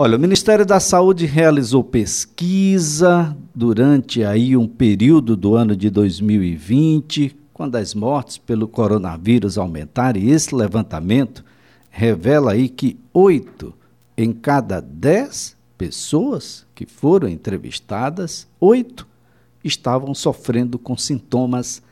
Olha, o Ministério da Saúde realizou pesquisa durante aí um período do ano de 2020, quando as mortes pelo coronavírus aumentaram, e esse levantamento revela aí que oito em cada dez pessoas que foram entrevistadas, oito estavam sofrendo com sintomas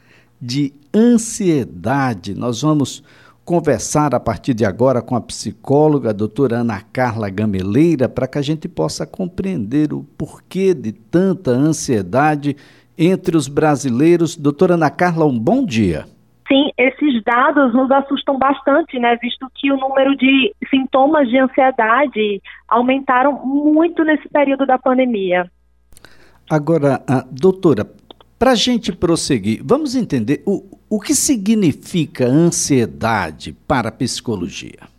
de ansiedade. Nós vamos conversar a partir de agora com a psicóloga a doutora Ana Carla Gameleira para que a gente possa compreender o porquê de tanta ansiedade entre os brasileiros. Doutora Ana Carla, um bom dia. Sim, esses dados nos assustam bastante, né? Visto que o número de sintomas de ansiedade aumentaram muito nesse período da pandemia. Agora, doutora, para a gente prosseguir, vamos entender o, o que significa ansiedade para a psicologia.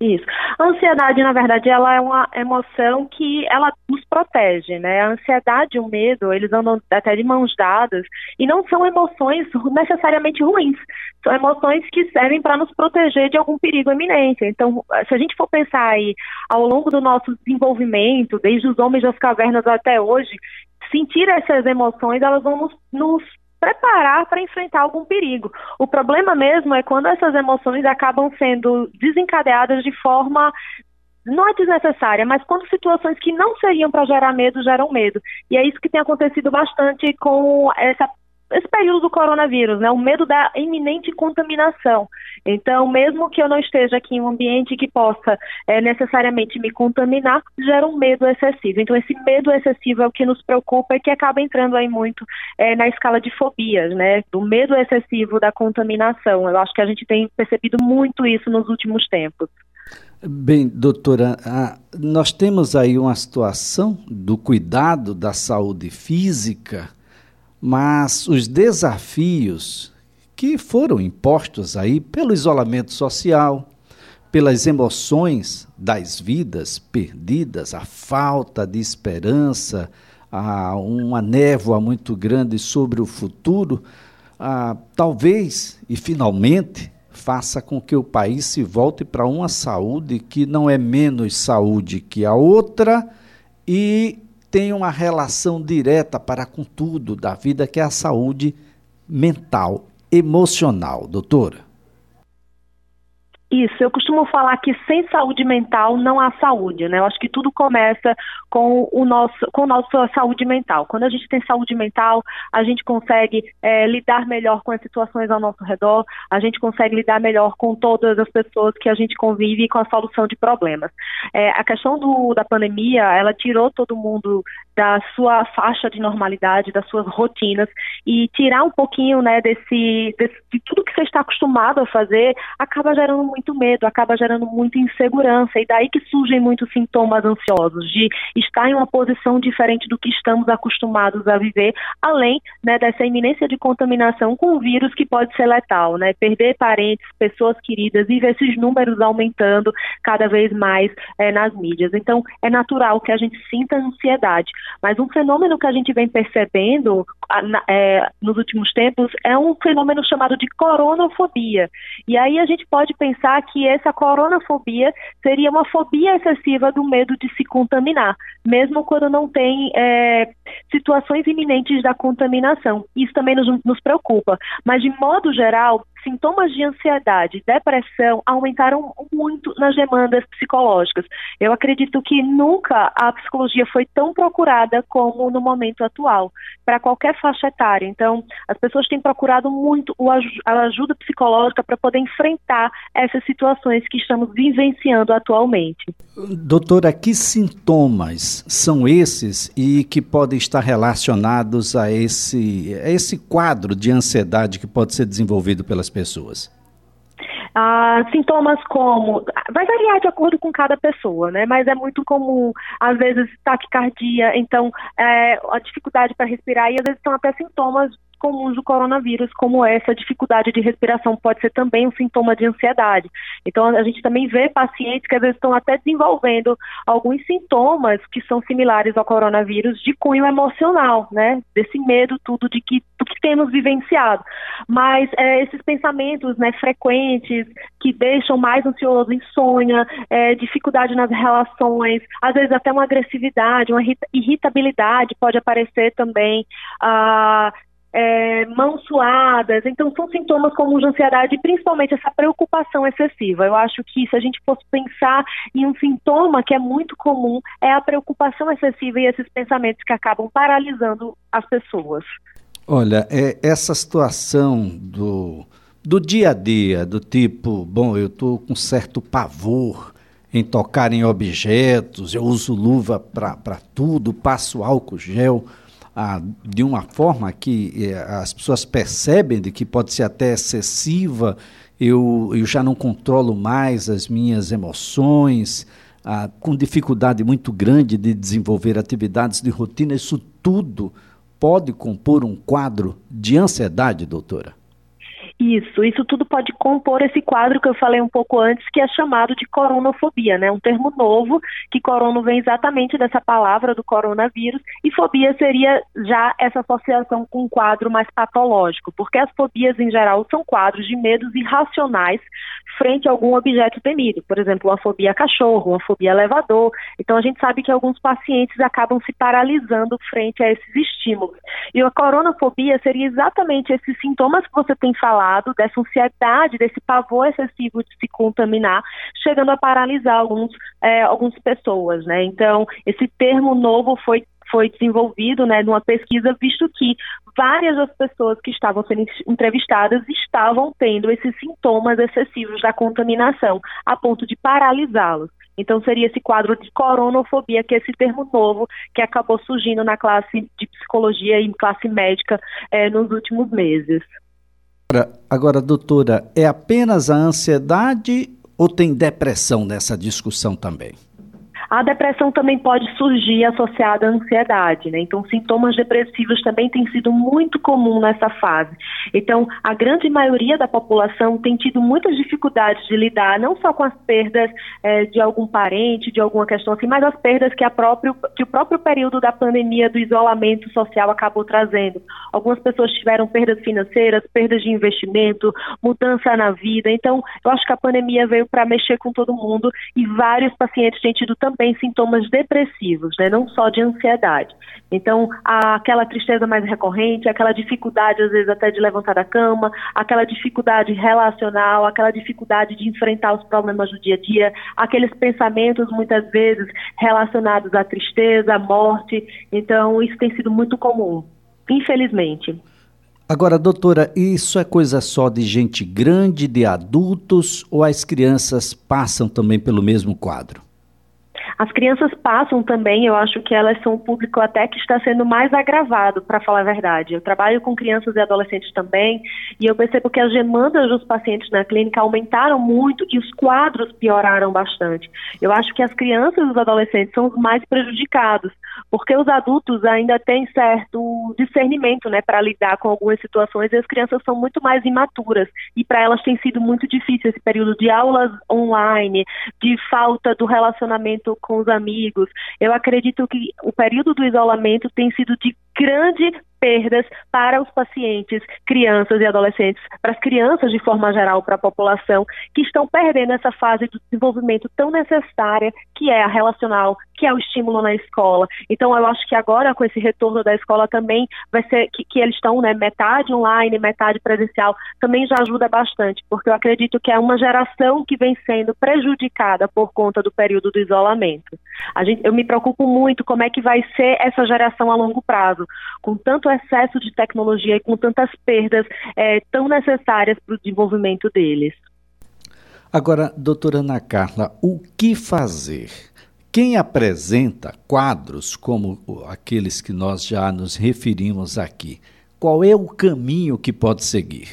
Isso. A ansiedade, na verdade, ela é uma emoção que ela nos protege, né? A ansiedade e o medo, eles andam até de mãos dadas e não são emoções necessariamente ruins. São emoções que servem para nos proteger de algum perigo iminente. Então, se a gente for pensar aí ao longo do nosso desenvolvimento, desde os homens das cavernas até hoje, sentir essas emoções, elas vão nos, nos preparar para enfrentar algum perigo. O problema mesmo é quando essas emoções acabam sendo desencadeadas de forma não é desnecessária, mas quando situações que não seriam para gerar medo geram medo. E é isso que tem acontecido bastante com essa esse período do coronavírus, né? O medo da iminente contaminação. Então, mesmo que eu não esteja aqui em um ambiente que possa é, necessariamente me contaminar, gera um medo excessivo. Então, esse medo excessivo é o que nos preocupa e que acaba entrando aí muito é, na escala de fobias, né? Do medo excessivo da contaminação. Eu acho que a gente tem percebido muito isso nos últimos tempos. Bem, doutora, nós temos aí uma situação do cuidado da saúde física mas os desafios que foram impostos aí pelo isolamento social, pelas emoções das vidas perdidas, a falta de esperança, a uma névoa muito grande sobre o futuro, ah, talvez e finalmente faça com que o país se volte para uma saúde que não é menos saúde que a outra e tem uma relação direta para com tudo da vida, que é a saúde mental, emocional, doutora. Isso, eu costumo falar que sem saúde mental não há saúde, né? Eu acho que tudo começa com o nosso, com a nossa saúde mental. Quando a gente tem saúde mental, a gente consegue é, lidar melhor com as situações ao nosso redor, a gente consegue lidar melhor com todas as pessoas que a gente convive e com a solução de problemas. É, a questão do, da pandemia, ela tirou todo mundo da sua faixa de normalidade, das suas rotinas e tirar um pouquinho, né, desse, desse de tudo que você está acostumado a fazer, acaba gerando muito muito medo, acaba gerando muita insegurança, e daí que surgem muitos sintomas ansiosos, de estar em uma posição diferente do que estamos acostumados a viver, além né, dessa iminência de contaminação com o vírus que pode ser letal, né? Perder parentes, pessoas queridas e ver esses números aumentando cada vez mais é, nas mídias. Então, é natural que a gente sinta ansiedade, mas um fenômeno que a gente vem percebendo é, nos últimos tempos é um fenômeno chamado de coronofobia. E aí a gente pode pensar pensar que essa coronafobia seria uma fobia excessiva do medo de se contaminar, mesmo quando não tem é, situações iminentes da contaminação. Isso também nos, nos preocupa. Mas, de modo geral, sintomas de ansiedade e depressão aumentaram muito nas demandas psicológicas. Eu acredito que nunca a psicologia foi tão procurada como no momento atual, para qualquer faixa etária. Então, as pessoas têm procurado muito a ajuda psicológica para poder enfrentar essas situações que estamos vivenciando atualmente. Doutora, que sintomas são esses e que podem estar relacionados a esse, a esse quadro de ansiedade que pode ser desenvolvido pelas pessoas? Ah, sintomas como. Vai variar de acordo com cada pessoa, né? Mas é muito comum, às vezes, taquicardia, então, é, a dificuldade para respirar, e às vezes são até sintomas comuns do coronavírus, como essa dificuldade de respiração pode ser também um sintoma de ansiedade. Então, a gente também vê pacientes que às vezes estão até desenvolvendo alguns sintomas que são similares ao coronavírus de cunho emocional, né? Desse medo tudo de que, do que temos vivenciado. Mas é, esses pensamentos né, frequentes que deixam mais ansioso, insônia, é, dificuldade nas relações, às vezes até uma agressividade, uma irritabilidade pode aparecer também. Ah, é, mãos suadas. Então, são sintomas comuns de ansiedade principalmente essa preocupação excessiva. Eu acho que se a gente fosse pensar em um sintoma que é muito comum, é a preocupação excessiva e esses pensamentos que acabam paralisando as pessoas. Olha, é, essa situação do, do dia a dia, do tipo, bom, eu estou com certo pavor em tocar em objetos, eu uso luva para tudo, passo álcool gel ah, de uma forma que eh, as pessoas percebem de que pode ser até excessiva, eu, eu já não controlo mais as minhas emoções, ah, com dificuldade muito grande de desenvolver atividades de rotina, isso tudo pode compor um quadro de ansiedade, doutora? Isso, isso tudo pode compor esse quadro que eu falei um pouco antes, que é chamado de coronofobia, né? Um termo novo, que corono vem exatamente dessa palavra do coronavírus, e fobia seria já essa associação com um quadro mais patológico, porque as fobias em geral são quadros de medos irracionais frente a algum objeto temido, por exemplo, uma fobia cachorro, uma fobia elevador. Então a gente sabe que alguns pacientes acabam se paralisando frente a esses estímulos. E a coronofobia seria exatamente esses sintomas que você tem falado, dessa ansiedade, desse pavor excessivo de se contaminar, chegando a paralisar alguns, é, algumas pessoas, né? Então, esse termo novo foi foi desenvolvido né, numa pesquisa, visto que várias das pessoas que estavam sendo entrevistadas estavam tendo esses sintomas excessivos da contaminação, a ponto de paralisá-los. Então, seria esse quadro de coronofobia, que é esse termo novo que acabou surgindo na classe de psicologia e classe médica é, nos últimos meses. Agora, doutora, é apenas a ansiedade ou tem depressão nessa discussão também? A depressão também pode surgir associada à ansiedade, né? Então, sintomas depressivos também têm sido muito comum nessa fase. Então, a grande maioria da população tem tido muitas dificuldades de lidar, não só com as perdas é, de algum parente, de alguma questão assim, mas as perdas que, próprio, que o próprio período da pandemia, do isolamento social acabou trazendo. Algumas pessoas tiveram perdas financeiras, perdas de investimento, mudança na vida. Então, eu acho que a pandemia veio para mexer com todo mundo e vários pacientes têm tido também também sintomas depressivos, né, não só de ansiedade. Então, aquela tristeza mais recorrente, aquela dificuldade, às vezes, até de levantar da cama, aquela dificuldade relacional, aquela dificuldade de enfrentar os problemas do dia a dia, aqueles pensamentos, muitas vezes, relacionados à tristeza, à morte. Então, isso tem sido muito comum, infelizmente. Agora, doutora, isso é coisa só de gente grande, de adultos, ou as crianças passam também pelo mesmo quadro? As crianças passam também, eu acho que elas são um público até que está sendo mais agravado, para falar a verdade. Eu trabalho com crianças e adolescentes também, e eu percebo que as demandas dos pacientes na clínica aumentaram muito e os quadros pioraram bastante. Eu acho que as crianças e os adolescentes são os mais prejudicados, porque os adultos ainda têm certo discernimento, né, para lidar com algumas situações, e as crianças são muito mais imaturas, e para elas tem sido muito difícil esse período de aulas online, de falta do relacionamento com os amigos. Eu acredito que o período do isolamento tem sido de grande perdas para os pacientes, crianças e adolescentes, para as crianças de forma geral, para a população, que estão perdendo essa fase do desenvolvimento tão necessária que é a relacional, que é o estímulo na escola. Então, eu acho que agora, com esse retorno da escola também, vai ser que, que eles estão, né, metade online, metade presencial, também já ajuda bastante, porque eu acredito que é uma geração que vem sendo prejudicada por conta do período do isolamento. A gente, eu me preocupo muito como é que vai ser essa geração a longo prazo, com tanto excesso de tecnologia e com tantas perdas é, tão necessárias para o desenvolvimento deles. Agora, doutora Ana Carla, o que fazer? Quem apresenta quadros como aqueles que nós já nos referimos aqui, qual é o caminho que pode seguir?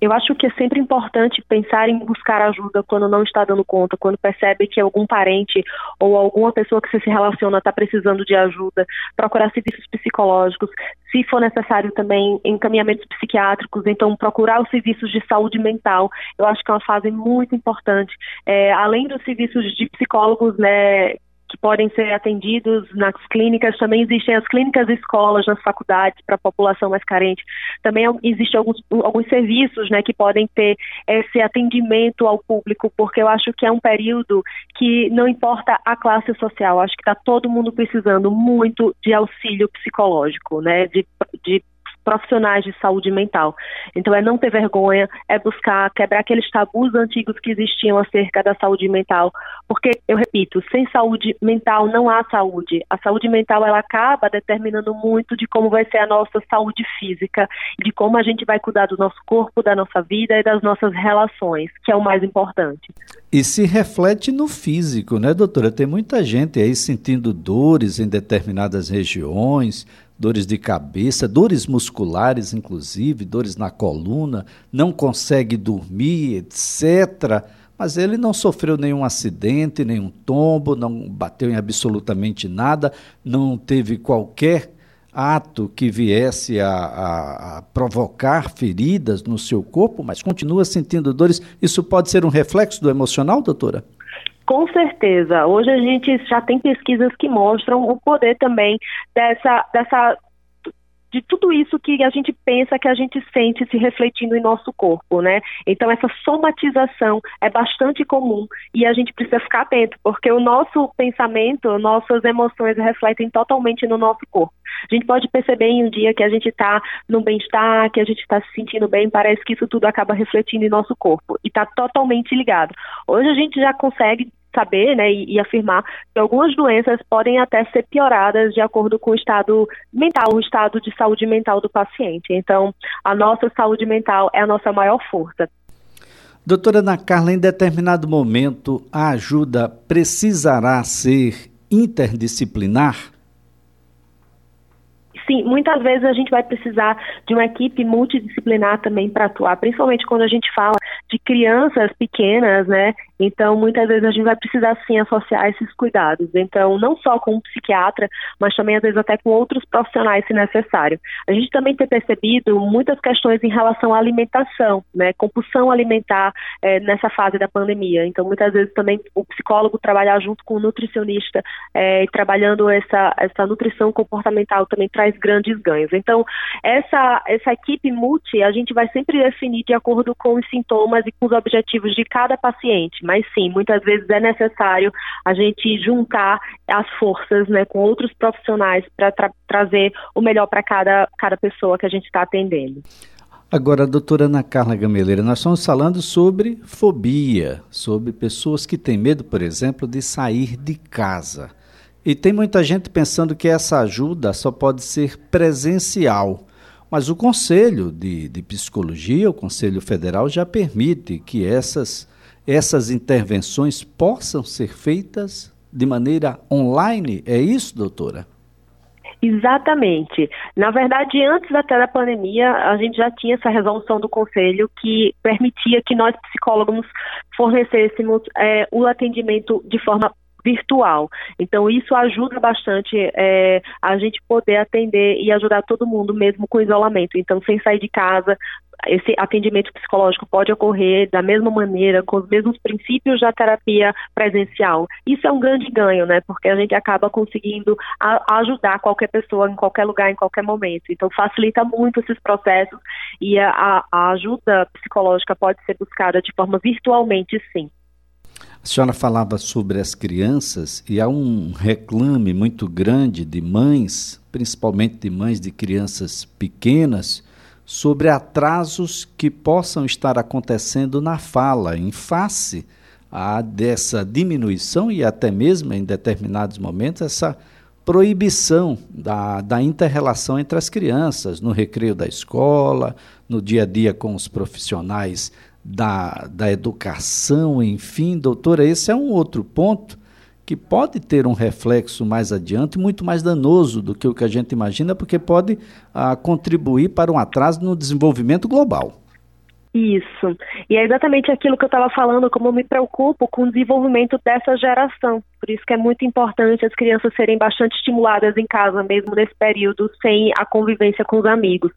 Eu acho que é sempre importante pensar em buscar ajuda quando não está dando conta, quando percebe que algum parente ou alguma pessoa que você se relaciona está precisando de ajuda, procurar serviços psicológicos, se for necessário também encaminhamentos psiquiátricos, então procurar os serviços de saúde mental, eu acho que é uma fase muito importante. É, além dos serviços de psicólogos, né, que podem ser atendidos nas clínicas, também existem as clínicas escolas nas faculdades para a população mais carente. Também existem alguns, alguns serviços né, que podem ter esse atendimento ao público, porque eu acho que é um período que não importa a classe social, acho que está todo mundo precisando muito de auxílio psicológico, né, de, de profissionais de saúde mental. Então, é não ter vergonha, é buscar quebrar aqueles tabus antigos que existiam acerca da saúde mental, porque, eu repito, sem saúde mental não há saúde. A saúde mental, ela acaba determinando muito de como vai ser a nossa saúde física, de como a gente vai cuidar do nosso corpo, da nossa vida e das nossas relações, que é o mais importante. E se reflete no físico, né, doutora? Tem muita gente aí sentindo dores em determinadas regiões, dores de cabeça, dores musculares, inclusive, dores na coluna, não consegue dormir, etc. Mas ele não sofreu nenhum acidente, nenhum tombo, não bateu em absolutamente nada, não teve qualquer ato que viesse a, a, a, provocar feridas no seu corpo, mas continua sentindo dores. Isso pode ser um reflexo do emocional, doutora? Com certeza. Hoje a gente já tem pesquisas que mostram o poder também dessa, dessa de tudo isso que a gente pensa, que a gente sente se refletindo em nosso corpo, né? Então essa somatização é bastante comum e a gente precisa ficar atento, porque o nosso pensamento, nossas emoções refletem totalmente no nosso corpo. A gente pode perceber em um dia que a gente está no bem-estar, que a gente está se sentindo bem, parece que isso tudo acaba refletindo em nosso corpo e está totalmente ligado. Hoje a gente já consegue saber né, e, e, afirmar que algumas doenças podem até ser pioradas de acordo com o estado mental, o estado de saúde mental do paciente. Então, a nossa saúde mental é a nossa maior força. Doutora Ana Carla, em determinado momento, a ajuda precisará ser interdisciplinar? Sim, muitas vezes a gente vai precisar de uma equipe multidisciplinar também para atuar, principalmente quando a gente fala de crianças pequenas, né? Então, muitas vezes a gente vai precisar sim associar esses cuidados. Então, não só com um psiquiatra, mas também às vezes até com outros profissionais, se necessário. A gente também tem percebido muitas questões em relação à alimentação, né? Compulsão alimentar é, nessa fase da pandemia. Então, muitas vezes também o psicólogo trabalhar junto com o nutricionista é, trabalhando essa, essa nutrição comportamental também traz grandes ganhos. Então, essa, essa equipe multi, a gente vai sempre definir de acordo com os sintomas e com os objetivos de cada paciente mas sim, muitas vezes é necessário a gente juntar as forças né, com outros profissionais para tra trazer o melhor para cada, cada pessoa que a gente está atendendo. Agora, doutora Ana Carla Gameleira, nós estamos falando sobre fobia, sobre pessoas que têm medo, por exemplo, de sair de casa. E tem muita gente pensando que essa ajuda só pode ser presencial. Mas o Conselho de, de Psicologia, o Conselho Federal, já permite que essas essas intervenções possam ser feitas de maneira online. É isso, doutora? Exatamente. Na verdade, antes até da pandemia, a gente já tinha essa resolução do Conselho que permitia que nós, psicólogos, fornecêssemos é, o atendimento de forma virtual. Então, isso ajuda bastante é, a gente poder atender e ajudar todo mundo, mesmo com isolamento. Então, sem sair de casa, esse atendimento psicológico pode ocorrer da mesma maneira, com os mesmos princípios da terapia presencial. Isso é um grande ganho, né? Porque a gente acaba conseguindo a, ajudar qualquer pessoa em qualquer lugar, em qualquer momento. Então, facilita muito esses processos e a, a ajuda psicológica pode ser buscada de forma virtualmente, sim. A senhora falava sobre as crianças e há um reclame muito grande de mães, principalmente de mães de crianças pequenas, sobre atrasos que possam estar acontecendo na fala, em face a dessa diminuição e até mesmo em determinados momentos essa proibição da, da inter-relação entre as crianças, no recreio da escola, no dia a dia com os profissionais da, da educação, enfim, doutora, esse é um outro ponto que pode ter um reflexo mais adiante, muito mais danoso do que o que a gente imagina, porque pode ah, contribuir para um atraso no desenvolvimento global. Isso. E é exatamente aquilo que eu estava falando, como eu me preocupo com o desenvolvimento dessa geração. Por isso que é muito importante as crianças serem bastante estimuladas em casa, mesmo nesse período, sem a convivência com os amigos.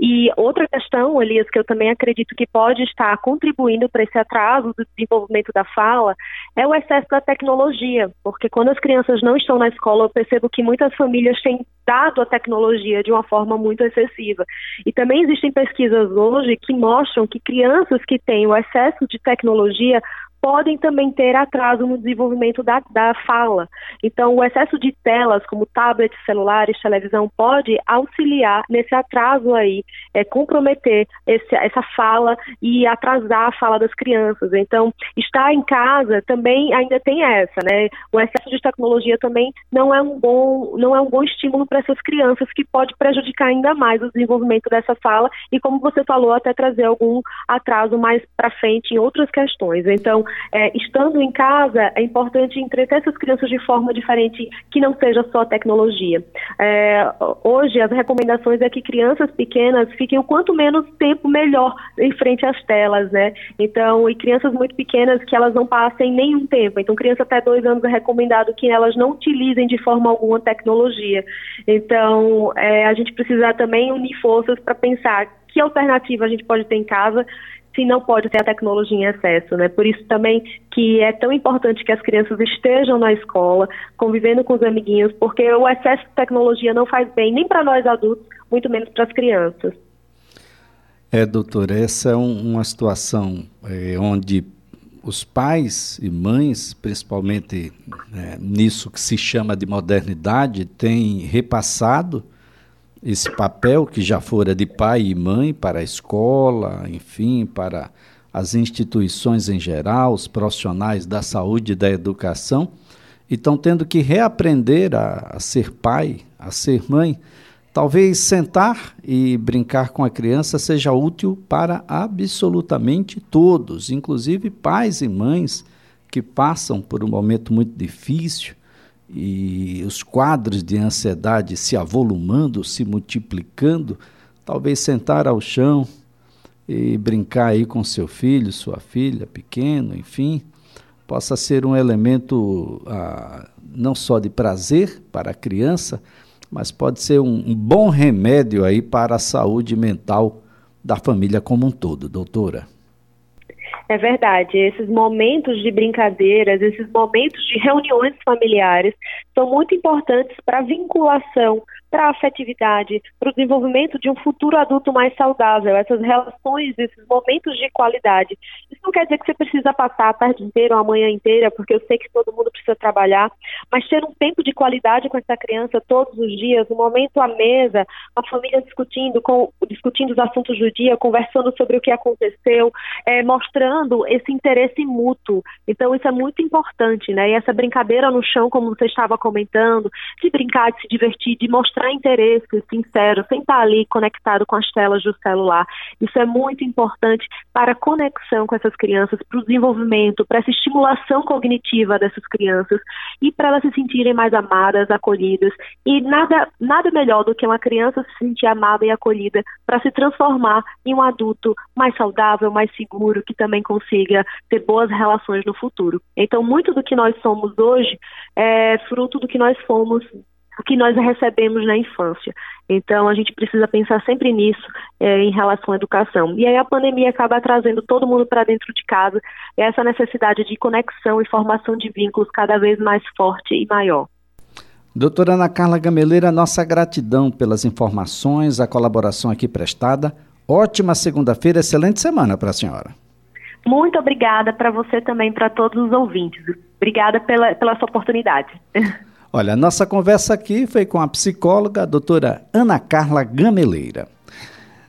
E outra questão, Elias, que eu também acredito que pode estar contribuindo para esse atraso do desenvolvimento da fala, é o excesso da tecnologia. Porque quando as crianças não estão na escola, eu percebo que muitas famílias têm dado a tecnologia de uma forma muito excessiva. E também existem pesquisas hoje que mostram que crianças que têm o excesso de tecnologia podem também ter atraso no desenvolvimento da, da fala. Então, o excesso de telas, como tablets, celulares, televisão, pode auxiliar nesse atraso aí, é, comprometer esse, essa fala e atrasar a fala das crianças. Então, estar em casa também ainda tem essa, né? O excesso de tecnologia também não é um bom, não é um bom estímulo para essas crianças, que pode prejudicar ainda mais o desenvolvimento dessa fala e, como você falou, até trazer algum atraso mais para frente em outras questões. Então, é, estando em casa, é importante entreter essas crianças de forma diferente, que não seja só tecnologia. É, hoje, as recomendações é que crianças pequenas fiquem o quanto menos tempo melhor em frente às telas, né? Então, e crianças muito pequenas que elas não passem nenhum tempo. Então, criança até dois anos é recomendado que elas não utilizem de forma alguma tecnologia. Então, é, a gente precisa também unir forças para pensar que alternativa a gente pode ter em casa se não pode ter a tecnologia em excesso, né? Por isso também que é tão importante que as crianças estejam na escola, convivendo com os amiguinhos, porque o excesso de tecnologia não faz bem nem para nós adultos, muito menos para as crianças. É, doutora, essa é um, uma situação é, onde os pais e mães, principalmente é, nisso que se chama de modernidade, têm repassado esse papel que já fora de pai e mãe para a escola, enfim, para as instituições em geral, os profissionais da saúde e da educação, e estão tendo que reaprender a, a ser pai, a ser mãe. Talvez sentar e brincar com a criança seja útil para absolutamente todos, inclusive pais e mães que passam por um momento muito difícil e os quadros de ansiedade se avolumando, se multiplicando, talvez sentar ao chão e brincar aí com seu filho, sua filha, pequeno, enfim, possa ser um elemento ah, não só de prazer para a criança, mas pode ser um, um bom remédio aí para a saúde mental da família como um todo, doutora. É verdade, esses momentos de brincadeiras, esses momentos de reuniões familiares são muito importantes para a vinculação para a afetividade, para o desenvolvimento de um futuro adulto mais saudável, essas relações, esses momentos de qualidade. Isso não quer dizer que você precisa passar a tarde inteira ou a manhã inteira, porque eu sei que todo mundo precisa trabalhar, mas ter um tempo de qualidade com essa criança todos os dias, um momento à mesa, a família discutindo, com, discutindo os assuntos do dia, conversando sobre o que aconteceu, é, mostrando esse interesse mútuo. Então, isso é muito importante, né? E essa brincadeira no chão, como você estava comentando, de brincar, de se divertir, de mostrar mostrar interesse sincero, sem estar ali conectado com as telas do celular. Isso é muito importante para a conexão com essas crianças, para o desenvolvimento, para essa estimulação cognitiva dessas crianças e para elas se sentirem mais amadas, acolhidas. E nada, nada melhor do que uma criança se sentir amada e acolhida para se transformar em um adulto mais saudável, mais seguro, que também consiga ter boas relações no futuro. Então, muito do que nós somos hoje é fruto do que nós fomos que nós recebemos na infância. Então, a gente precisa pensar sempre nisso é, em relação à educação. E aí a pandemia acaba trazendo todo mundo para dentro de casa, essa necessidade de conexão e formação de vínculos cada vez mais forte e maior. Doutora Ana Carla Gameleira, nossa gratidão pelas informações, a colaboração aqui prestada. Ótima segunda-feira, excelente semana para a senhora. Muito obrigada para você também, para todos os ouvintes. Obrigada pela, pela sua oportunidade. Olha, nossa conversa aqui foi com a psicóloga a doutora Ana Carla Gameleira.